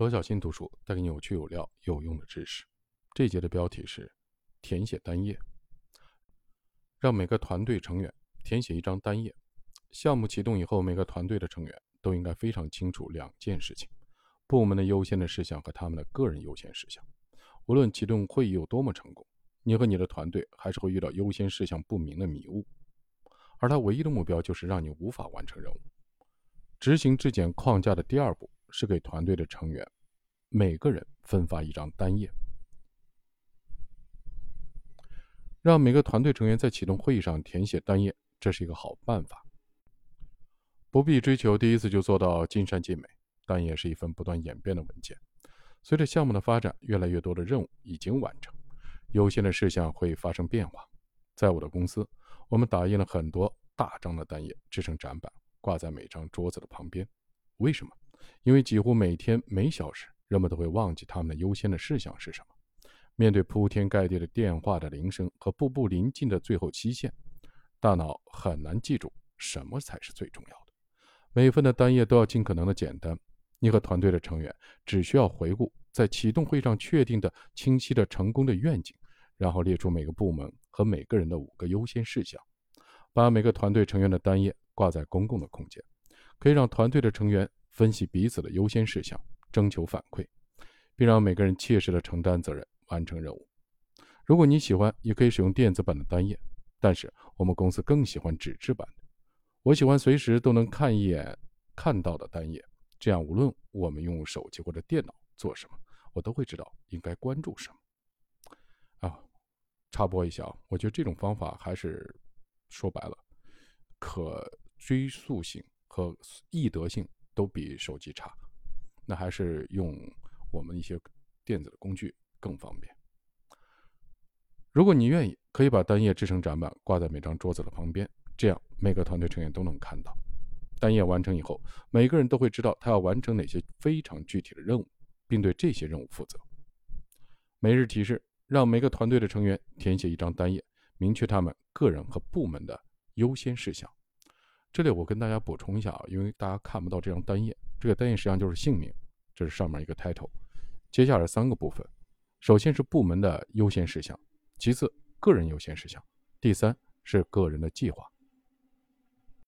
罗小新读书带给你有趣有料有用的知识。这一节的标题是填写单页，让每个团队成员填写一张单页。项目启动以后，每个团队的成员都应该非常清楚两件事情：部门的优先的事项和他们的个人优先事项。无论启动会议有多么成功，你和你的团队还是会遇到优先事项不明的迷雾，而他唯一的目标就是让你无法完成任务。执行质检框架的第二步是给团队的成员每个人分发一张单页，让每个团队成员在启动会议上填写单页，这是一个好办法。不必追求第一次就做到尽善尽美，单页是一份不断演变的文件。随着项目的发展，越来越多的任务已经完成，优先的事项会发生变化。在我的公司，我们打印了很多大张的单页，制成展板，挂在每张桌子的旁边。为什么？因为几乎每天每小时，人们都会忘记他们的优先的事项是什么。面对铺天盖地的电话的铃声和步步临近的最后期限，大脑很难记住什么才是最重要的。每份的单页都要尽可能的简单。你和团队的成员只需要回顾在启动会上确定的清晰的成功的愿景，然后列出每个部门和每个人的五个优先事项，把每个团队成员的单页挂在公共的空间，可以让团队的成员分析彼此的优先事项，征求反馈，并让每个人切实的承担责任，完成任务。如果你喜欢，也可以使用电子版的单页，但是我们公司更喜欢纸质版的。我喜欢随时都能看一眼看到的单页。这样，无论我们用手机或者电脑做什么，我都会知道应该关注什么。啊，插播一下，我觉得这种方法还是说白了，可追溯性和易得性都比手机差。那还是用我们一些电子的工具更方便。如果你愿意，可以把单页制成展板，挂在每张桌子的旁边，这样每个团队成员都能看到。单页完成以后，每个人都会知道他要完成哪些非常具体的任务，并对这些任务负责。每日提示：让每个团队的成员填写一张单页，明确他们个人和部门的优先事项。这里我跟大家补充一下啊，因为大家看不到这张单页，这个单页实际上就是姓名，这是上面一个 title。接下来三个部分：首先是部门的优先事项，其次个人优先事项，第三是个人的计划。